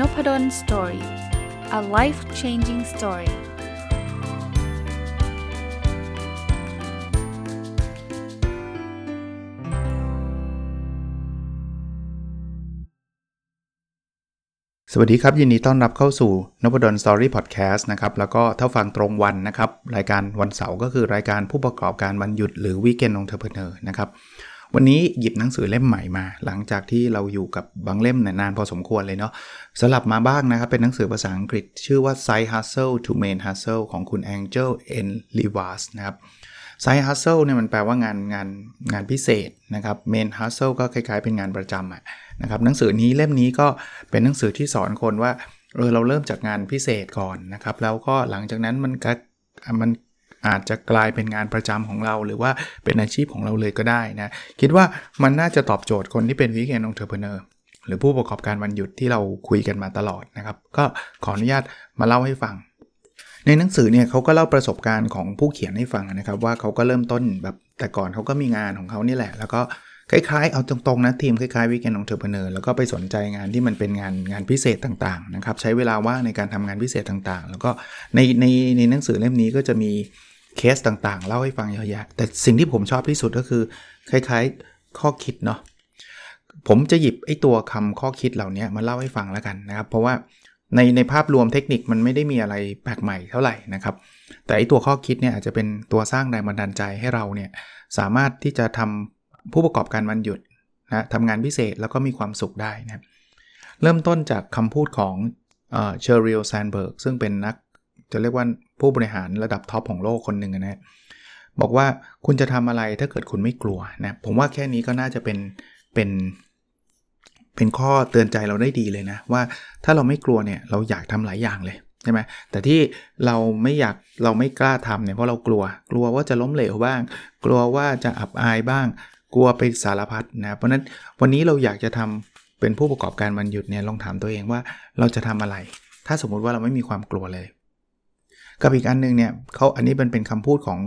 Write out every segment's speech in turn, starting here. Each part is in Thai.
Nopadol Story a life changing story สวัสดีครับ ยินดีต้อนรับเข้าสู่นพดล Story Podcast นะครับ แล้วก็ถ้าฟังตรงวันนะครับ รายการวันเสาร์ก็คือรายการผู้ประกอบการวันหยุดหรือ weekend entrepreneur นะครับ วันนี้หยิบหนังสือเล่มใหม่มา หลังจากที่เราอยู่กับบางเล่มนานพอสมควรเลยเนาะสลับมาบ้างนะครับ เป็นหนังสือภาษาอังกฤษ ชื่อว่า Side Hustle to Main Hustle ของคุณ Angel N. Levas นะครับ Side Hustle เนี่ยมันแปลว่างานงานงานพิเศษนะครับ Main Hustle ก็คล้ายๆเป็นงานประจำอะนะครับหนังสือนี้เล่มนี้ก็เป็นหนังสือที่สอนคนว่าเออเราเริ่มจากงานพิเศษก่อนนะครับ แล้วก็หลังจากนั้นมันก็มัน อาจจะกลายเป็นงานประจำของเรา หรือว่าเป็นอาชีพของเราเลยก็ได้นะ คิดว่ามันน่าจะตอบโจทย์คนที่เป็น weekend entrepreneur หรือผู้ประกอบการวันหยุดที่เราคุยกันมาตลอดนะครับ ก็ขออนุญาตมาเล่าให้ฟัง ในหนังสือเนี่ยเขาก็เล่าประสบการณ์ของผู้เขียนให้ฟังนะครับ ว่าเขาก็เริ่มต้นแบบแต่ก่อนเขาก็มีงานของเขานี่แหละ แล้วก็คล้ายๆ เอาตรงๆนะทีมคล้ายๆ weekend entrepreneur แล้วก็ไปสนใจงานที่มันเป็นงานงานพิเศษต่างๆนะครับใช้เวลาว่างในการทำงานพิเศษต่างๆ แล้วก็ในในในหนังสือเล่มนี้ก็จะมี เคสต่างๆ เล่าให้ฟังเยอะแยะแต่สิ่งที่ผมชอบที่สุดก็คือ คล้ายๆข้อคิดเนาะผมจะหยิบไอ้ตัวคำข้อคิดเหล่านี้มาเล่าให้ฟังแล้วกันนะครับ เพราะว่าในในภาพรวมเทคนิคมันไม่ได้มีอะไรแปลกใหม่เท่าไหร่นะครับ แต่ไอ้ตัวข้อคิดเนี่ยอาจจะเป็นตัวสร้างแรงบันดาลใจให้เราเนี่ยสามารถที่จะทำผู้ประกอบการวันหยุดนะทำงานพิเศษแล้วก็มีความสุขได้นะเริ่มต้นจากคำพูดของเชอร์ริลแซนเบิร์กซึ่งเป็นนัก จะเรียกว่าผู้บริหารระดับ top ของโลกคนหนึ่งนะบอกว่าคุณจะทำอะไรถ้าเกิดคุณไม่กลัวนะผมว่าแค่นี้ก็น่าจะเป็นเป็นเป็นข้อเตือนใจเราได้ดีเลยนะ ว่าถ้าเราไม่กลัวเนี่ยเราอยากทำหลายอย่างเลยใช่ไหมแต่ที่เราไม่อยากเราไม่กล้าทำเนี่ยเพราะเรากลัว กลัวว่าจะล้มเหลวบ้าง กลัวว่าจะอับอายบ้าง กลัวไปสารพัดนะเพราะนั้นวันนี้เราอยากจะทำเป็นผู้ประกอบการวันหยุดเนี่ยลองถามตัวเองว่าเราจะทำอะไร ถ้าสมมุติว่าเราไม่มีความกลัวเลย กับอีกอันนึงเนี่ยเขาอันนี้เป็นเป็นคำพูดของ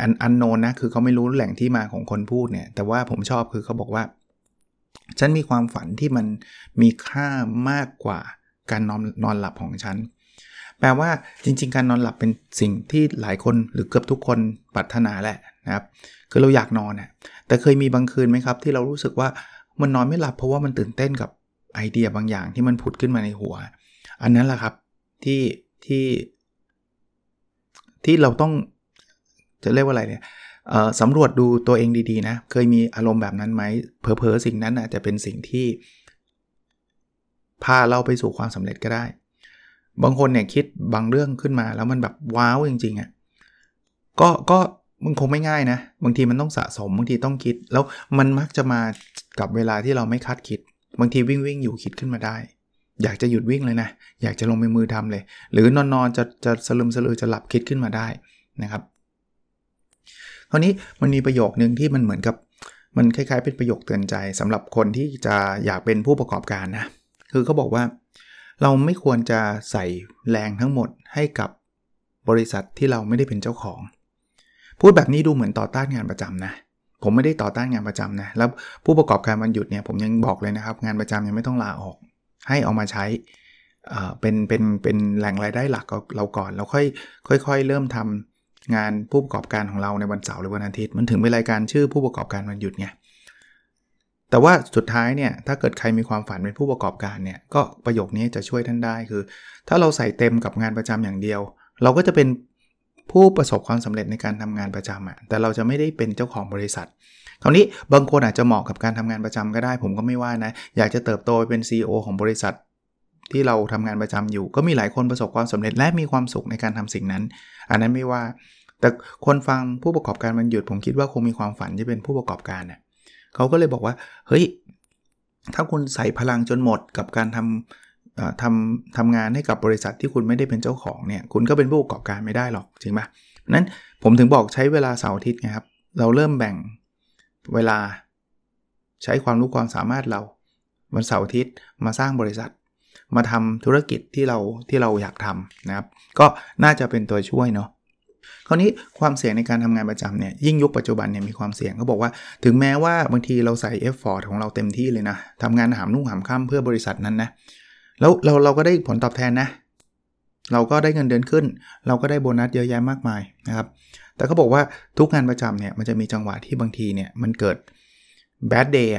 อันอันโนนนะคือเขาไม่รู้แหล่งที่มาของคนพูดเนี่ยแต่ว่าผมชอบคือเขาบอกว่า ฉันมีความฝันที่มันมีค่ามากกว่าการนอนนอนหลับของฉัน แปลว่าจริง ๆ การนอนหลับเป็นสิ่งที่หลายคนหรือเกือบทุกคนปรารถนาแหละนะครับคือเราอยากนอนน่ะแต่เคยมีบางคืนไหมครับ ที่เรารู้สึกว่ามันนอนไม่หลับเพราะว่ามันตื่นเต้นกับไอเดียบางอย่างที่มันผุดขึ้นมาในหัว อันนั้นแหละครับที่ที่ ที่เราต้องจะเรียกว่าอะไรเนี่ยสำรวจดูตัวเองดีๆนะ เคยมีอารมณ์แบบนั้นไหมเผลอๆสิ่งนั้นอาจจะเป็นสิ่งที่ พาเราไปสู่ความสำเร็จก็ได้ บางคนเนี่ยคิดบางเรื่องขึ้นมาแล้วมันแบบว้าวจริงๆอะ่ะก็ก็มันคงไม่ง่ายนะ บางทีมันต้องสะสมบางทีต้องคิด แล้วมันมักจะมากับเวลาที่เราไม่คาดคิด บางทีวิ่งวิ่งอยู่คิดขึ้นมาได้ อยากจะหยุดวิ่งเลยนะ อยากจะลงไปมือทำเลย หรือนอนๆจะจะสลืมสลือจะหลับคิดขึ้นมาได้นะครับคราวนี้มันมีประโยคนึงที่มันเหมือนกับมันคล้ายๆ เป็นประโยคเตือนใจสำหรับคนที่จะอยากเป็นผู้ประกอบการนะคือเขาบอกว่า เราไม่ควรจะใส่แรงทั้งหมดให้กับบริษัทที่เราไม่ได้เป็นเจ้าของ พูดแบบนี้ดูเหมือนต่อต้านงานประจำนะ ผมไม่ได้ต่อต้านงานประจำนะแล้วผู้ประกอบการวันหยุดเนี่ยผมยังบอกเลยนะครับ งานประจำยังไม่ต้องลาออก ให้เอามาใช้เป็นเป็นเป็นแหล่งรายได้หลักเราก่อนแล้วค่อยค่อยๆ เริ่มทำงานผู้ประกอบการของเราในวันเสาร์หรือวันอาทิตย์มันถึงเป็นรายการชื่อผู้ประกอบการวันหยุดไงแต่ว่าสุดท้ายเนี่ยถ้าเกิดใครมีความฝันเป็นผู้ประกอบการเนี่ยก็ประโยคนี้จะช่วยท่านได้คือ ถ้าเราใส่เต็มกับงานประจำอย่างเดียว เราก็จะเป็นผู้ประสบความสำเร็จในการทำงานประจำอะแต่เราจะไม่ได้เป็นเจ้าของบริษัท คราวนี้บางคนอาจจะเหมาะกับการทำงานประจำก็ได้ ผมก็ไม่ว่านะ อยากจะเติบโตไปเป็น CEO ของบริษัท ที่เราทำงานประจำอยู่ ก็มีหลายคนประสบความสำเร็จและมีความสุขในการทำสิ่งนั้น อันนั้นไม่ว่า แต่คนฟังผู้ประกอบการมันหยุด ผมคิดว่าคงมีความฝันที่เป็นผู้ประกอบการเนะ่ยเขาก็เลยบอกว่า เฮ้ย ถ้าคุณใส่พลังจนหมดกับการทำทำทำงานให้กับบริษัทที่คุณไม่ได้เป็นเจ้าของเนี่ย คุณก็เป็นผู้ประกอบการไม่ได้หรอกจริงไหมนั้นผมถึงบอกใช้เวลาเสาร์อาทิตย์ไงครับ เราเริ่มแบ่ง เวลา ใช้ความรู้ความสามารถเรา วันเสาร์อาทิตย์มาสร้างบริษัท มาทำธุรกิจที่เราที่เราอยากทำนะครับ ก็น่าจะเป็นตัวช่วยเนาะคราวนี้ความเสี่ยงในการทำงานประจำเนี่ยยิ่งยุคปัจจุบันเนี่ยมีความเสี่ยงเขาบอกว่า ถึงแม้ว่าบางทีเราใส่ effort ของเราเต็มที่เลยนะทำงานหามรุ่งหามค่ำเพื่อบริษัทนั้นนะแล้วเราเราก็ได้ผลตอบแทนนะ เราก็ได้เงินเดือนขึ้น เราก็ได้โบนัสเยอะแยะมากมายนะครับ แต่เขาบอกว่าทุกงานประจำเนี่ยมันจะมีจังหวะที่บางทีเนี่ยมันเกิด bad day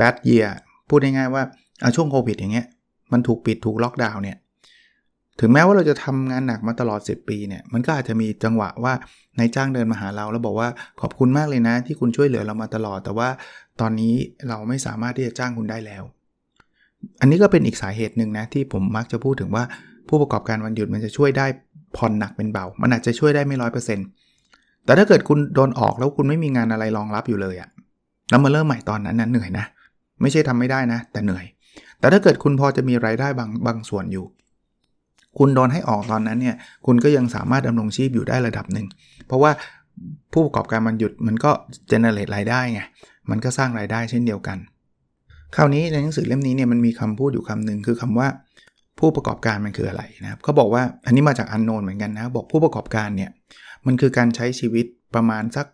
bad year พูดง่ายๆว่าช่วงโควิดอย่างเงี้ยมันถูกปิดถูกล็อกดาวน์เนี่ยถึงแม้ว่าเราจะทำงานหนักมาตลอด 10 ปีเนี่ยมันก็อาจจะมีจังหวะว่านายจ้างเดินมาหาเราแล้วบอกว่าขอบคุณมากเลยนะ ที่คุณช่วยเหลือเรามาตลอด แต่ว่าตอนนี้เราไม่สามารถที่จะจ้างคุณได้แล้ว อันนี้ก็เป็นอีกสาเหตุหนึ่งนะที่ผมมักจะพูดถึงว่าผู้ประกอบการวันหยุดมันจะช่วยได้ผ่อนหนักเป็นเบา มันอาจจะช่วยได้ไม่ร้อยเปอร์เซ็นต์ แต่ถ้าเกิดคุณโดนออกแล้วคุณไม่มีงานอะไรรองรับอยู่เลยอะแล้วมาเริ่มใหม่ตอนนั้นนะเหนื่อยนะ ไม่ใช่ทำไม่ได้นะ แต่เหนื่อย แต่ถ้าเกิดคุณพอจะมีไรายได้บางบางส่วนอยู่ คุณโดนให้ออกตอนนั้นเนี่ยคุณก็ยังสามารถดำรงชีพอยู่ได้ระดับหนึ่ง เพราะว่าผู้ประกอบการมันหยุดมันก็เจเนเรตรายได้ไงมันก็สร้างรายได้เช่นเดียวกัน คราวนี้ในหนังสือเล่มนี้เนี่ยมันมีคำพูดอยู่คำหนึ่งคือคำว่าผู้ประกอบการมันคืออะไรนะครับเขาบอกว่าอันนี้มาจากอันโนนเหมือนกันนะ บอกผู้ประกอบการเนี่ย มันคือการใช้ชีวิตประมาณสัก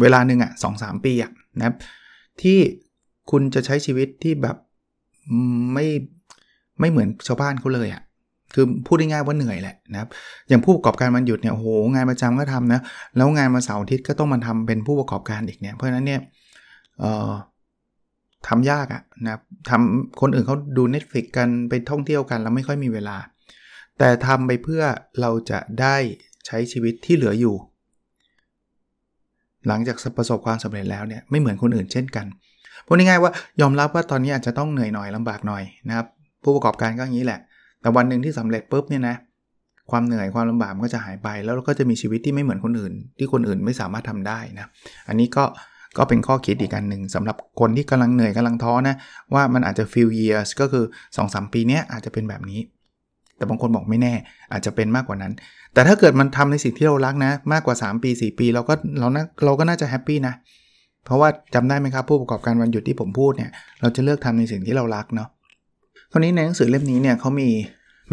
เวลาหนึ่งอะสองสามปีอะนะครับที่คุณจะใช้ชีวิตที่แบบไม่ไม่เหมือนชาวบ้านเขาเลยอะคือพูดง่ายๆว่าเหนื่อยแหละนะครับ อย่างผู้ประกอบการมันหยุดเนี่ยโอ้โหงานประจำก็ทำนะ แล้วงานมาเสาร์อาทิตย์ก็ต้องมาทำเป็นผู้ประกอบการอีกเนี่ย เพราะฉะนั้นเนี่ยเอ่อทำยากอะนะครับทำคนอื่นเขาดู Netflix กันไปท่องเที่ยวกัน แล้วไม่ค่อยมีเวลา แต่ทำไปเพื่อเราจะได้ใช้ชีวิตที่เหลืออยู่ หลังจากประสบความสำเร็จแล้วเนี่ยไม่เหมือนคนอื่นเช่นกันพูดง่ายๆว่ายอมรับว่าตอนนี้อาจจะต้องเหนื่อยหน่อยลำบากหน่อยนะครับผู้ประกอบการก็อย่างนี้แหละ แต่วันหนึ่งที่สำเร็จปุ๊บเนี่ยนะความเหนื่อยความลำบากก็จะหายไป แล้วเราก็จะมีชีวิตที่ไม่เหมือนคนอื่น ที่คนอื่นไม่สามารถทำได้นะอันนี้ก็ก็เป็นข้อคิดอีกอันหนึ่งสำหรับคนที่กำลังเหนื่อยกำลังท้อนะว่ามันอาจจะ few years ก็คือ 2-3 ปีนี้อาจจะเป็นแบบนี้ แต่บางคนบอกไม่แน่ อาจจะเป็นมากกว่านั้น แต่ถ้าเกิดมันทำในสิ่งที่เรารักนะ มากกว่า 3 ปี 4 ปีเราก็เรานะเราก็น่าจะแฮปปี้นะ เพราะว่าจำได้ไหมครับ ผู้ประกอบการวันหยุดที่ผมพูดเนี่ย เราจะเลือกทำในสิ่งที่เรารักเนาะคราวนี้ในหนังสือเล่มนี้เนี่ยเขามี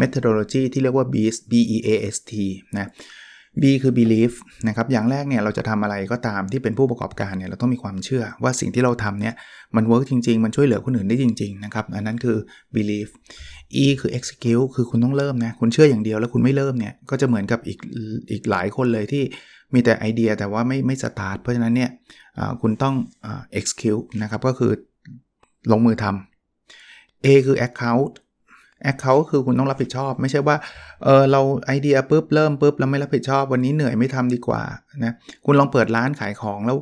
methodology ที่เรียกว่า BEAST B E A S T นะ B คือ belief นะครับ อย่างแรกเนี่ยเราจะทำอะไรก็ตามที่เป็นผู้ประกอบการเนี่ยเราต้องมีความเชื่อว่าสิ่งที่เราทำเนี่ยมัน work จริง ๆ มันช่วยเหลือคนอื่นได้จริง ๆ นะครับ อันนั้นคือ belief E คือ execute คือคุณต้องเริ่มนะ คุณเชื่ออย่างเดียวแล้วคุณไม่เริ่มเนี่ย ก็จะเหมือนกับอีกอีกหลายคนเลยที่มีแต่ไอเดียแต่ว่าไม่ไม่สตาร์ทเพราะฉะนั้นเนี่ยคุณต้อง execute นะครับ ก็คือลงมือทำ A คือ account account คือคุณต้องรับผิดชอบ ไม่ใช่ว่าเออเราไอเดียปุ๊บเริ่มปุ๊บเราไม่รับผิดชอบ วันนี้เหนื่อยไม่ทำดีกว่านะคุณลองเปิดร้านขายของแล้ว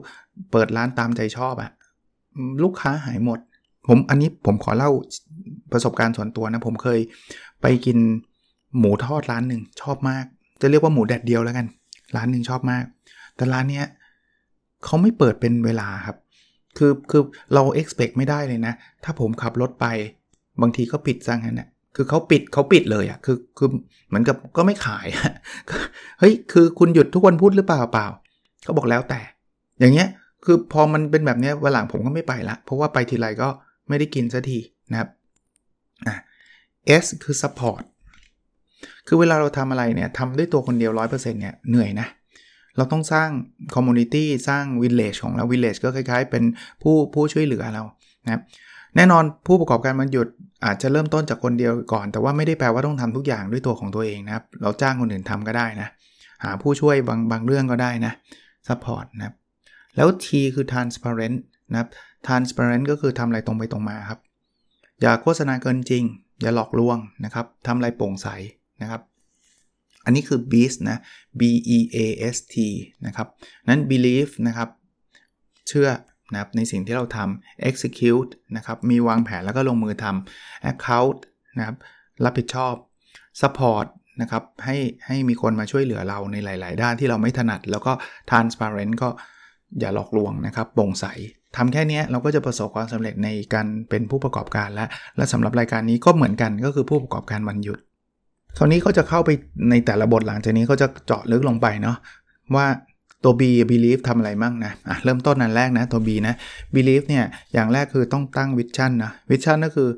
เปิดร้านตามใจชอบอะลูกค้าหายหมด ผมอันนี้ผมขอเล่าประสบการณ์ส่วนตัวนะ ผมเคยไปกินหมูทอดร้านหนึ่งชอบมาก จะเรียกว่าหมูแดดเดียวแล้วกัน ร้านหนึ่งชอบมาก แต่ร้านเนี้ยเขาไม่เปิดเป็นเวลาครับ คือคือเรา expect ไม่ได้เลยนะ ถ้าผมขับรถไป บางทีก็ปิดซะงั้นนะคือเขาปิดเขาปิดเลยอะ่ะคือคือเหมือนกับก็ไม่ขายเฮ้ยคือคุณหยุดทุกวันพูดหรือเปล่าเปล่าเขาบอกแล้วแต่ อย่างเงี้ยคือพอมันเป็นแบบเนี้ยวันหลังผมก็ไม่ไปละเพราะว่าไปทีไรก็ ไม่ได้กินสักทีนะครับอะ S คือ support คือเวลาเราทำอะไรเนี่ยทำด้วยตัวคนเดียว 100%เนี่ยเหนื่อยนะ เราต้องสร้าง community สร้าง village ของเรา village ก็คล้ายๆ เป็นผู้ผู้ช่วยเหลือเรานะครับแน่นอนผู้ประกอบการมันหยุดอาจจะเริ่มต้นจากคนเดียวก่อน แต่ว่าไม่ได้แปลว่าต้องทำทุกอย่างด้วยตัวของตัวเองนะครับ เราจ้างคนอื่นทำก็ได้นะ หาผู้ช่วยบางบางเรื่องก็ได้นะ support นะครับ แล้ว T คือ transparent นะครับ transparent ก็คือทำอะไรตรงไปตรงมาครับ อย่าโฆษณาเกินจริง อย่าหลอกลวงนะครับทำอะไรโปร่งใสนะครับ อันนี้คือ beast นะ B E A S T นะครับ นั้น believe นะครับ เชื่อนะครับในสิ่งที่เราทำ execute นะครับ มีวางแผนแล้วก็ลงมือทำ account นะครับ รับผิดชอบ support นะครับ ให้ให้มีคนมาช่วยเหลือเราในหลาย ๆ ด้านที่เราไม่ถนัด แล้วก็ transparent ก็อย่าหลอกลวงนะครับโปร่งใส ทำแค่นี้เราก็จะประสบความสำเร็จในการเป็นผู้ประกอบการและและสำหรับรายการนี้ก็เหมือนกันก็คือผู้ประกอบการวันหยุด คราวนี้เขาจะเข้าไปในแต่ละบทหลังจากนี้เขาจะเจาะลึกลงไปเนาะว่าตัว B belief ทำอะไรมั่งนะะเริ่มต้นนันแรกนะตัว B นะ belief เนี่ยอย่างแรกคือต้องตั้ง vision นะ vision ก็คือ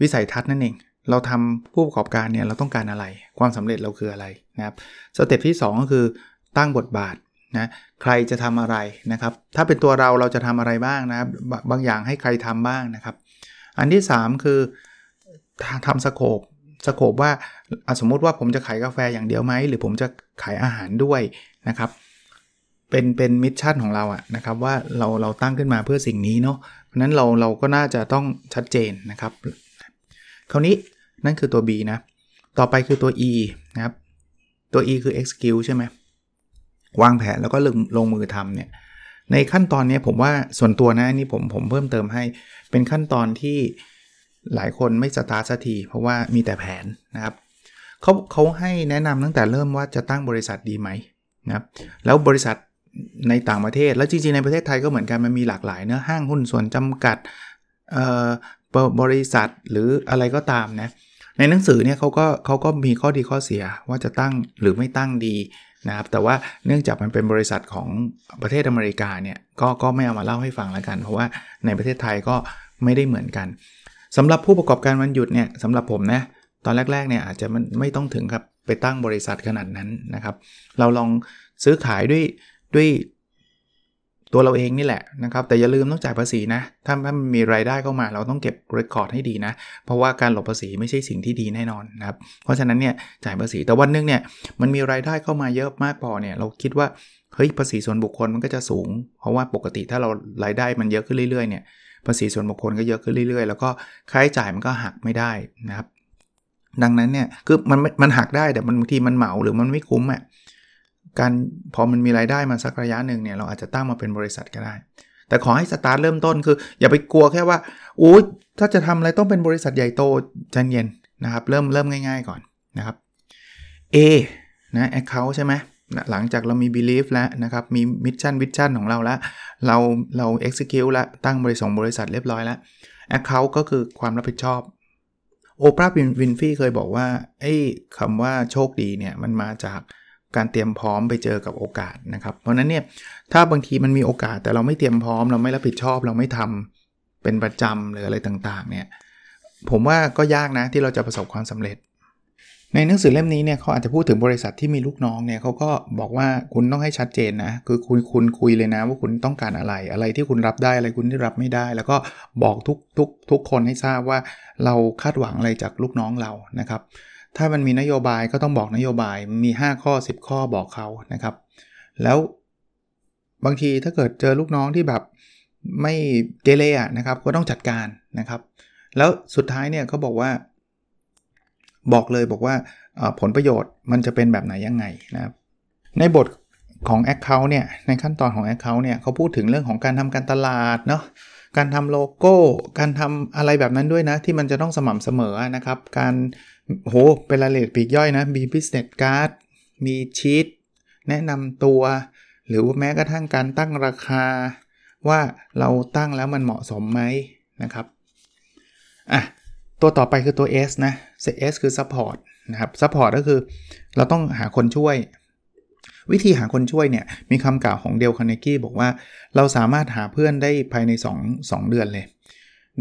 วิสัยทัศน์นั่นเอง เราทำผู้ประกอบการเนี่ยเราต้องการอะไร ความสำเร็จเราคืออะไรนะครับสเต็ปที่ 2 ก็คือตั้งบทบาท นะใครจะทำอะไรนะครับ ถ้าเป็นตัวเราเราจะทำอะไรบ้างนะครับบางอย่างให้ใครทำบ้างนะครับ อันที่ 3 คือทำสโคปสโคปว่าสมมุติว่าผมจะขายกาแฟอย่างเดียวไหมหรือผมจะขายอาหารด้วยนะครับ เป็นเป็นมิชชั่นของเราอะนะครับว่าเราเราตั้งขึ้นมาเพื่อสิ่งนี้เนาะเพราะนั้นเราเราก็น่าจะต้องชัดเจนนะครับ คราวนี้นั่นคือตัว B นะ ต่อไปคือตัว E นะครับ ตัว E คือ execute ใช่ไหม วางแผนแล้วก็ลงลงมือทำเนี่ยในขั้นตอนนี้ผมว่าส่วนตัวนะนี่ผมผมเพิ่มเติมให้เป็นขั้นตอนที่หลายคนไม่สตาร์ทสักทีเพราะว่ามีแต่แผนนะครับเขาเขาให้แนะนำตั้งแต่เริ่มว่าจะตั้งบริษัทดีไหมนะครับแล้วบริษัทในต่างประเทศ แล้วจริงๆในประเทศไทยก็เหมือนกันมันมีหลากหลายเนื้อห้างหุ้นส่วนจำกัดบริษัทหรืออะไรก็ตามนะในหนังสือเนี่ยเขาก็เขาก็มีข้อดีข้อเสียว่าจะตั้งหรือไม่ตั้งดี นะครับแต่ว่าเนื่องจากมันเป็นบริษัทของประเทศอเมริกาเนี่ยก็ก็ไม่เอามาเล่าให้ฟังแล้วกัน เพราะว่าในประเทศไทยก็ไม่ได้เหมือนกันสำหรับผู้ประกอบการวันหยุดเนี่ยสำหรับผมนะตอนแรกๆเนี่ยอาจจะมันไม่ต้องถึงครับไปตั้งบริษัทขนาดนั้นนะครับ เราลองซื้อขายด้วยด้วย ตัวเราเองนี่แหละนะครับแต่อย่าลืมต้องจ่ายภาษีนะถ้ามันมีรายได้เข้ามาเราต้องเก็บเรคคอร์ดให้ดีนะ เพราะว่าการหลบภาษีไม่ใช่สิ่งที่ดีแน่นอนนะครับเพราะฉะนั้นเนี่ยจ่ายภาษีแต่วันนึงเนี่ยมันมีรายได้เข้ามาเยอะมากพอเนี่ยเราคิดว่าเฮ้ยภาษีส่วนบุคคลมันก็จะสูง เพราะว่าปกติถ้าเรารายได้มันเยอะขึ้นเรื่อยๆเนี่ยภาษีส่วนบุคคลก็เยอะขึ้นเรื่อยๆ แล้วก็ค่าใช้จ่ายมันก็หักไม่ได้นะครับดังนั้นเนี่ยคือมันมันหักได้แต่มันบางทีมันเหมาหรือมันไม่คุ้มอะ การพอมันมีรายได้มาสักระยะหนึ่งเนี่ยเราอาจจะตั้งมาเป็นบริษัทก็ได้ แต่ขอให้สตาร์ทเริ่มต้นคือ อย่าไปกลัวแค่ว่าโอ้ถ้าจะทำอะไรต้องเป็นบริษัทใหญ่โตใจเย็นนะครับเริ่มเริ่มง่าย ๆก่อนนะครับ A นะ account ใช่ไหมหลังจากเรามี belief แล้วนะครับ มี mission vision ของเราแล้ว เราเรา execute แล้ว ตั้งบริษัทบริษัทเรียบร้อยแล้ว account ก็คือความรับผิดชอบ โอปราห์วินฟี่เคยบอกว่าไอ้คำว่าโชคดีเนี่ย มันมาจาก การเตรียมพร้อมไปเจอกับโอกาสนะครับเพราะนั้นเนี่ยถ้าบางทีมันมีโอกาสแต่เราไม่เตรียมพร้อม เราไม่รับผิดชอบเราไม่ทำเป็นประจำหรืออะไรต่างๆเนี่ยผมว่าก็ยากนะที่เราจะประสบความสำเร็จ ในหนังสือเล่มนี้เนี่ยเขาอาจจะพูดถึงบริษัทที่มีลูกน้องเนี่ยเขาก็บอกว่าคุณต้องให้ชัดเจนนะคือคุณคุณคุยเลยนะว่าคุณต้องการอะไร อะไรที่คุณรับได้อะไรคุณที่รับไม่ได้ แล้วก็บอกทุกทุกทุกคนให้ทราบว่าเราคาดหวังอะไรจากลูกน้องเรานะครับ ถ้ามันมีนโยบายก็ต้องบอกนโยบายมี 5 ข้อ 10 ข้อบอกเขานะครับ แล้วบางทีถ้าเกิดเจอลูกน้องที่แบบไม่เกเรนะครับ ก็ต้องจัดการนะครับ แล้วสุดท้ายเนี่ยเขาบอกว่า บอกเลยบอกว่าผลประโยชน์มันจะเป็นแบบไหนยังไงนะครับ ในบทของ Account เนี่ยในขั้นตอนของ Account เนี่ยเขาพูดถึงเรื่องของการทำการตลาดเนาะการทำโลโก้ การทำอะไรแบบนั้นด้วยนะ ที่มันจะต้องสม่ำเสมอนะครับ การ โห เป็นรายละเอียดปีกย่อยนะ มี business card มีชีตแนะนำตัว หรือแม้กระทั่งการตั้งราคา ว่าเราตั้งแล้วมันเหมาะสมไหมนะครับ อะ ตัวต่อไปคือตัว S นะ S คือ support นะครับ support ก็คือเราต้องหาคนช่วย วิธีหาคนช่วยเนี่ย มีคำกล่าวของเดลคาร์เนกี้บอกว่า เราสามารถหาเพื่อนได้ภายใน 2 2 เดือนเลย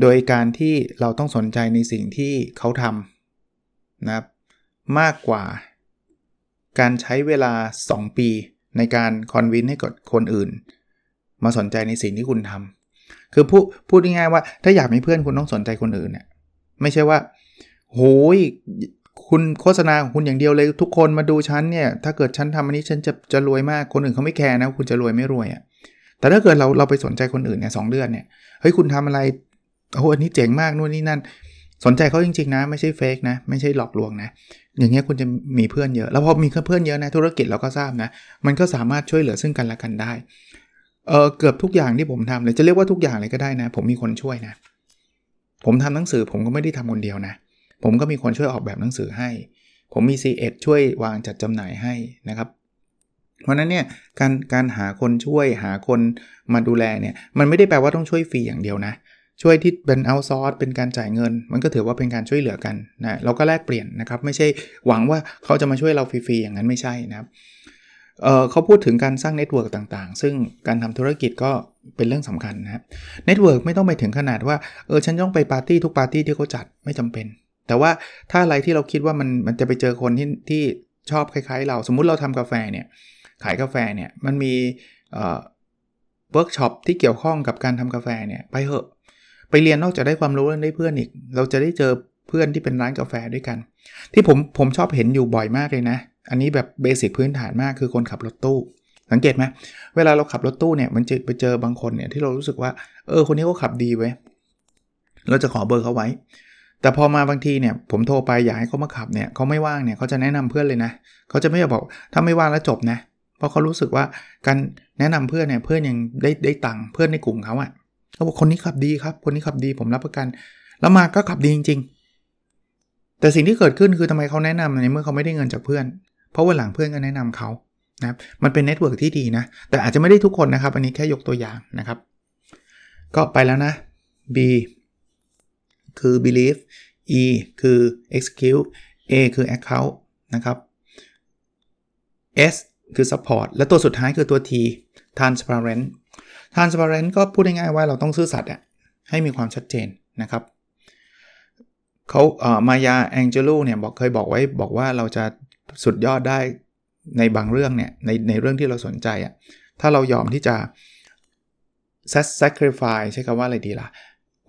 โดยการที่เราต้องสนใจในสิ่งที่เขาทำ นะครับมากกว่าการใช้เวลา 2 ปีในการคอนวินให้กับคนอื่น มาสนใจในสิ่งที่คุณทำคือพูดพูดง่ายๆว่าถ้าอยากมีเพื่อนคุณต้องสนใจคนอื่นเนี่ยไม่ใช่ว่าโหยคุณโฆษณาของคุณอย่างเดียวเลยทุกคนมาดูฉันเนี่ย ถ้าเกิดฉันทำอันนี้ฉันจะจะรวยมากคนอื่นเขาไม่แคร์นะคุณจะรวยไม่รวยอะ่ะแต่ถ้าเกิดเราเราไปสนใจคนอื่นเนี่ยสเดือนเนี่ยเฮ้ยคุณทำอะไรโอ้อันนี้เจ๋งมากนู่นนี่นั่น สนใจเขาจริงๆนะ ไม่ใช่เฟกนะไม่ใช่หลอกลวงนะ อย่างเงี้ยคุณจะมีเพื่อนเยอะ แล้วพอมีเพื่อนเยอะนะธุรกิจเราก็ทราบนะ มันก็สามารถช่วยเหลือซึ่งกันและกันได้เออเกือบทุกอย่างที่ผมทำเลยจะเรียกว่าทุกอย่างเลยก็ได้นะ ผมมีคนช่วยนะ ผมทำหนังสือผมก็ไม่ได้ทำคนเดียวนะ ผมก็มีคนช่วยออกแบบหนังสือให้ ผมมี c ดช่วยวางจัดจำหน่ายให้นะครับ เพราะนั้นเนี่ยการการหาคนช่วยหาคนมาดูแลเนี่ยมันไม่ได้แปลว่าต้องช่วยฟรีอย่างเดียวนะ ช่วยที่เป็น outsource เป็นการจ่ายเงิน มันก็ถือว่าเป็นการช่วยเหลือกันนะเราก็แลกเปลี่ยนนะครับ ไม่ใช่หวังว่าเขาจะมาช่วยเราฟรีๆอย่างนั้นไม่ใช่นะครับเขาพูดถึงการสร้าง network ต่างๆ ซึ่งการทำธุรกิจก็เป็นเรื่องสำคัญนะครับ network ไม่ต้องไปถึงขนาดว่าเออฉันต้องไปปาร์ตี้ทุกปาร์ตี้ที่เขาจัดไม่จำเป็น แต่ว่าถ้าอะไรที่เราคิดว่ามันมันจะไปเจอคนที่ที่ชอบคล้ายๆ เราสมมุติเราทำกาแฟเนี่ยขายกาแฟเนี่ยมันมีเวิร์กช็อปที่เกี่ยวข้องกับการทำกาแฟเนี่ยไปเหอะ ไปเรียนนอกจากได้ความรู้แล้วได้เพื่อนอีก เราจะได้เจอเพื่อนที่เป็นร้านกาแฟด้วยกัน ที่ผมผมชอบเห็นอยู่บ่อยมากเลยนะ อันนี้แบบ basic พื้นฐานมากคือคนขับรถตู้ สังเกตไหมเวลาเราขับรถตู้เนี่ยมันจะไปเจอบางคนเนี่ยที่เรารู้สึกว่าเออคนนี้เขาขับดีเว้เราจะขอเบอร์เขาไว้ แต่พอมาบางทีเนี่ยผมโทรไปอยากให้เขามาขับเนี่ยเขาไม่ว่างเนี่ยเขาจะแนะนำเพื่อนเลยนะเขาจะไม่บอกถ้าไม่ว่างแล้วจบนะ เพราะเขารู้สึกว่าการแนะนำเพื่อนเนี่ยเพื่อนยังได้ได้ตังค์เพื่อนในกลุ่มเขาอะ เขาบอกคนนี้ขับดีครับ คนนี้ขับดีผมรับประกัน แล้วมาก็ขับดีจริง ๆ แต่สิ่งที่เกิดขึ้นคือทำไมเขาแนะนำในเมื่อเขาไม่ได้เงินจากเพื่อน เพราะวันหลังเพื่อนก็แนะนำเขานะครับมันเป็น network ที่ดีนะ แต่อาจจะไม่ได้ทุกคนนะครับ อันนี้แค่ยกตัวอย่างนะครับ ก็ไปแล้วนะ B คือ believe E คือ execute A คือ account นะครับ S คือ support และตัวสุดท้ายคือตัว T transparent transparent ก็พูดง่ายๆว่าเราต้องซื่อสัตย์อะให้มีความชัดเจนนะครับเขาเอ่อมายาแองเจลูเนี่ยบอกเคยบอกไว้บอกว่าเราจะสุดยอดได้ในบางเรื่องเนี่ยในในเรื่องที่เราสนใจอะถ้าเรายอมที่จะ sacrifice ใช้คำว่าอะไรดีล่ะ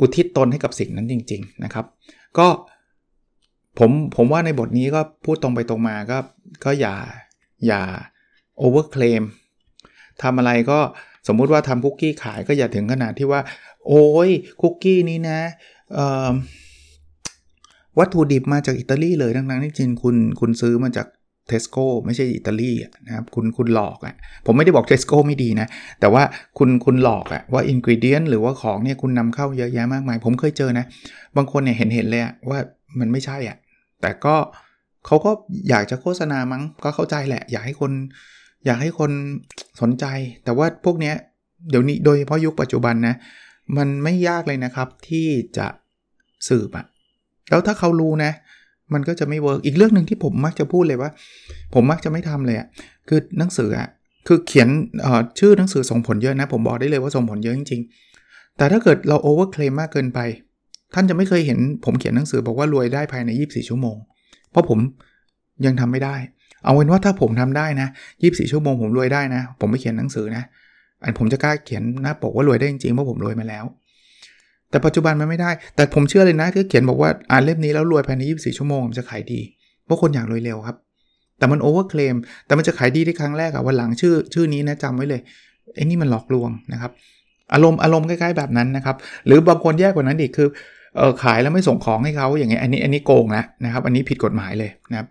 อุทิศตนให้กับสิ่งนั้นจริง ๆนะครับ ก็ผมผมว่าในบทนี้ก็พูดตรงไปตรงมาก็ก็อย่าอย่า overclaim ทำอะไรก็ สมมุติว่าทำคุกกี้ขายก็อย่าถึงขนาดที่ว่า โอ้ยคุกกี้นี้นะวัตถุดิบมาจากอิตาลีเลยดังๆที่จริงคุณคุณซื้อมาจากเทสโก้ไม่ใช่อิตาลีนะครับคุณคุณหลอกอะ่ะผมไม่ได้บอกเทสโก้ไม่ดีนะ แต่ว่าคุณคุณหลอกอะ่ะว่าอินกิเดียนหรือว่าของเนี่ยคุณนำเข้าเยอะแยะมากมาย ผมเคยเจอนะ บางคนเนี่ยเห็นเห็นเลยว่ามันไม่ใช่อะ่ะแต่ก็เขาก็อยากจะโฆษณามั้งก็เข้าใจแหละ อยากให้คน อยากให้คนสนใจ แต่ว่าพวกเนี้ยเดี๋ยวนี้โดยเฉพาะยุคปัจจุบันนะ มันไม่ยากเลยนะครับที่จะสืบอะแล้วถ้าเขารู้นะ มันก็จะไม่ work อีกเรื่องหนึ่งที่ผมมักจะพูดเลยว่า ผมมักจะไม่ทำเลยอะคือหนังสืออะคือเขียนชื่อหนังสือส่งผลเยอะนะ ผมบอกได้เลยว่าส่งผลเยอะจริงๆ แต่ถ้าเกิดเรา overclaim มากเกินไป ท่านจะไม่เคยเห็นผมเขียนหนังสือบอกว่ารวยได้ภายใน 24 ชั่วโมง เพราะผมยังทำไม่ได้ เอาเป็นว่าถ้าผมทำได้นะ24 ชั่วโมงผมรวยได้นะ ผมไม่เขียนหนังสือนะ อันผมจะกล้าเขียนหน้าปกว่ารวยได้จริงๆเพราะผมรวยมาแล้ว แต่ปัจจุบันมันไม่ได้ แต่ผมเชื่อเลยนะที่เขียนบอกว่าอ่านเล่มนี้แล้วรวยภายใน 24 ชั่วโมงมันจะขายดี เพราะคนอยากรวยเร็วครับ แต่มันโอเวอร์เคลม แต่มันจะขายดีได้ครั้งแรกอะวันหลังชื่อชื่อนี้นะจำไว้เลยไอ้นี่มันหลอกลวงนะครับ อารมณ์อารมณ์ใกล้ๆแบบนั้นนะครับ หรือบางคนแย่กว่านั้นอีกคือเออขายแล้วไม่ส่งของให้เขาอย่างเงี้ยอันนี้อันนี้โกงแล้วนะครับ อันนี้ผิดกฎหมายเลยนะครับ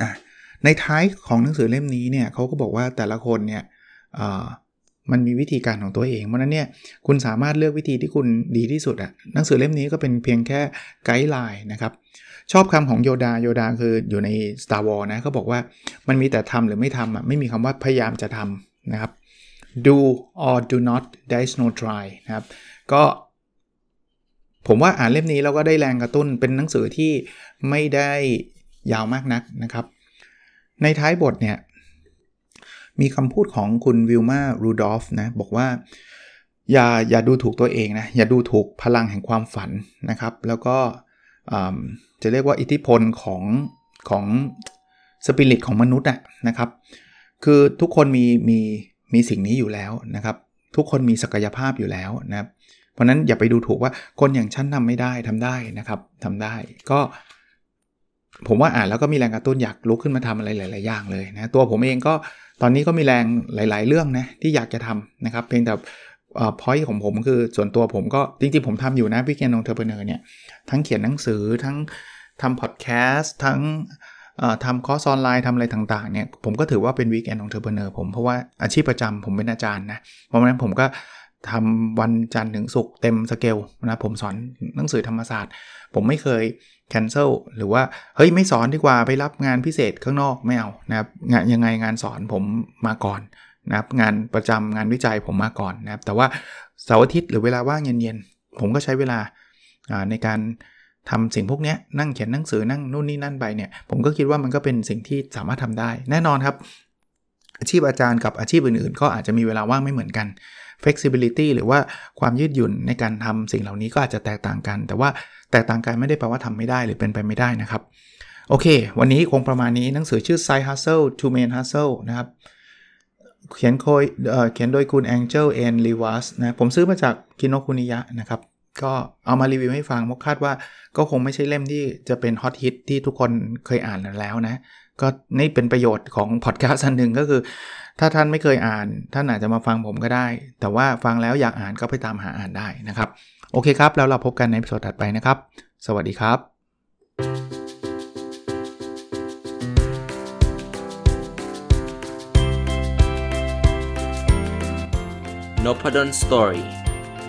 อ่า ในท้ายของหนังสือเล่มนี้เนี่ยเขาก็บอกว่าแต่ละคนเนี่ยมันมีวิธีการของตัวเอง เพราะนั้นเนี่ยคุณสามารถเลือกวิธีที่คุณดีที่สุดอะหนังสือเล่มนี้ก็เป็นเพียงแค่ไกด์ไลน์นะครับ ชอบคำของโยดาโยดาคืออยู่ใน Star War นะเขาบอกว่ามันมีแต่ทำหรือไม่ทำอะไม่มีคำว่าพยายามจะทำนะครับ do or do not there is no try นะครับก็ ผมว่าอ่านเล่มนี้เราก็ได้แรงกระตุ้นเป็นหนังสือที่ไม่ได้ยาวมากนักนะครับ ในท้ายบทเนี่ยมีคำพูดของคุณวิลมารูดอฟนะบอกว่าอย่าอย่าดูถูกตัวเองนะอย่าดูถูกพลังแห่งความฝันนะครับ แล้วก็จะเรียกว่าอิทธิพลของของสปิริตของมนุษย์นะครับ คือทุกคนมีมีมีสิ่งนี้อยู่แล้วนะครับ ทุกคนมีศักยภาพอยู่แล้วนะครับ เพราะนั้นอย่าไปดูถูกว่าคนอย่างฉันทำไม่ได้ทำได้นะครับทำได้ ก็ ผมว่าอ่านแล้วก็มีแรงกระตุ้นอยากลุกขึ้นมาทำอะไรหลาย ๆ อย่างเลยนะตัวผมเองก็ตอนนี้ก็มีแรงหลาย ๆ เรื่องนะที่อยากจะทำนะครับ เพียงแต่พอยของผมคือส่วนตัวผมก็จริง ๆ ผมทำอยู่นะ Weekend Entrepreneur เนี่ยทั้งเขียนหนังสือทั้งทำพอดแคสต์ทั้งทำคอร์สออนไลน์ทำอะไรต่างๆเนี่ยผมก็ถือว่าเป็น Weekend Entrepreneur ผมเพราะว่าอาชีพประจำผมเป็นอาจารย์นะเพราะฉะนั้นผมก็ ทำวันจันทร์ถึงศุกร์เต็มสเกลนะผมสอนหนังสือธรรมศาสตร์ ผมไม่เคย cancel หรือว่า เฮ้ย ไม่สอนดีกว่าไปรับงานพิเศษข้างนอกไม่เอานะครับงานยังไงงานสอนผมมาก่อนนะครับงานประจำงานวิจัยผมมาก่อนนะครับแต่ว่าเสาร์อาทิตย์หรือเวลาว่างเย็นๆ ผมก็ใช้เวลาในการทำสิ่งพวกนี้นั่งเขียนหนังสือนั่งนู่นนี่นั่นไปเนี่ยผมก็คิดว่ามันก็เป็นสิ่งที่สามารถทำได้ แน่นอนครับ อาชีพอาจารย์กับอาชีพอื่นๆ ก็อาจจะมีเวลาว่างไม่เหมือนกัน flexibility หรือว่าความยืดหยุ่นในการทำสิ่งเหล่านี้ก็อาจจะแตกต่างกัน แต่ว่าแตกต่างกันไม่ได้แปลว่าทำไม่ได้หรือเป็นไปไม่ได้นะครับ โอเค วันนี้คงประมาณนี้หนังสือชื่อ Side Hustle to Main Hustle นะครับ เขียนโดยเขียนโดยคุณ Angel N. l e w a s นะ ผมซื้อมาจากคินโนคุนิยะนะครับ ก็เอามารีวิวให้ฟังเพราะคาดว่าก็คงไม่ใช่เล่มที่จะเป็นฮอตฮิตที่ทุกคนเคยอ่านแล้วนะ ก็นี่เป็นประโยชน์ของพอดแคสต์อันหนึ่งก็คือ ถ้าท่านไม่เคยอ่าน ท่านอาจจะมาฟังผมก็ได้ แต่ว่าฟังแล้วอยากอ่านก็ไปตามหาอ่านได้นะครับ โอเคครับ แล้วเราพบกันในสดถัดไปนะครับ สวัสดีครับ n o p a d o n Story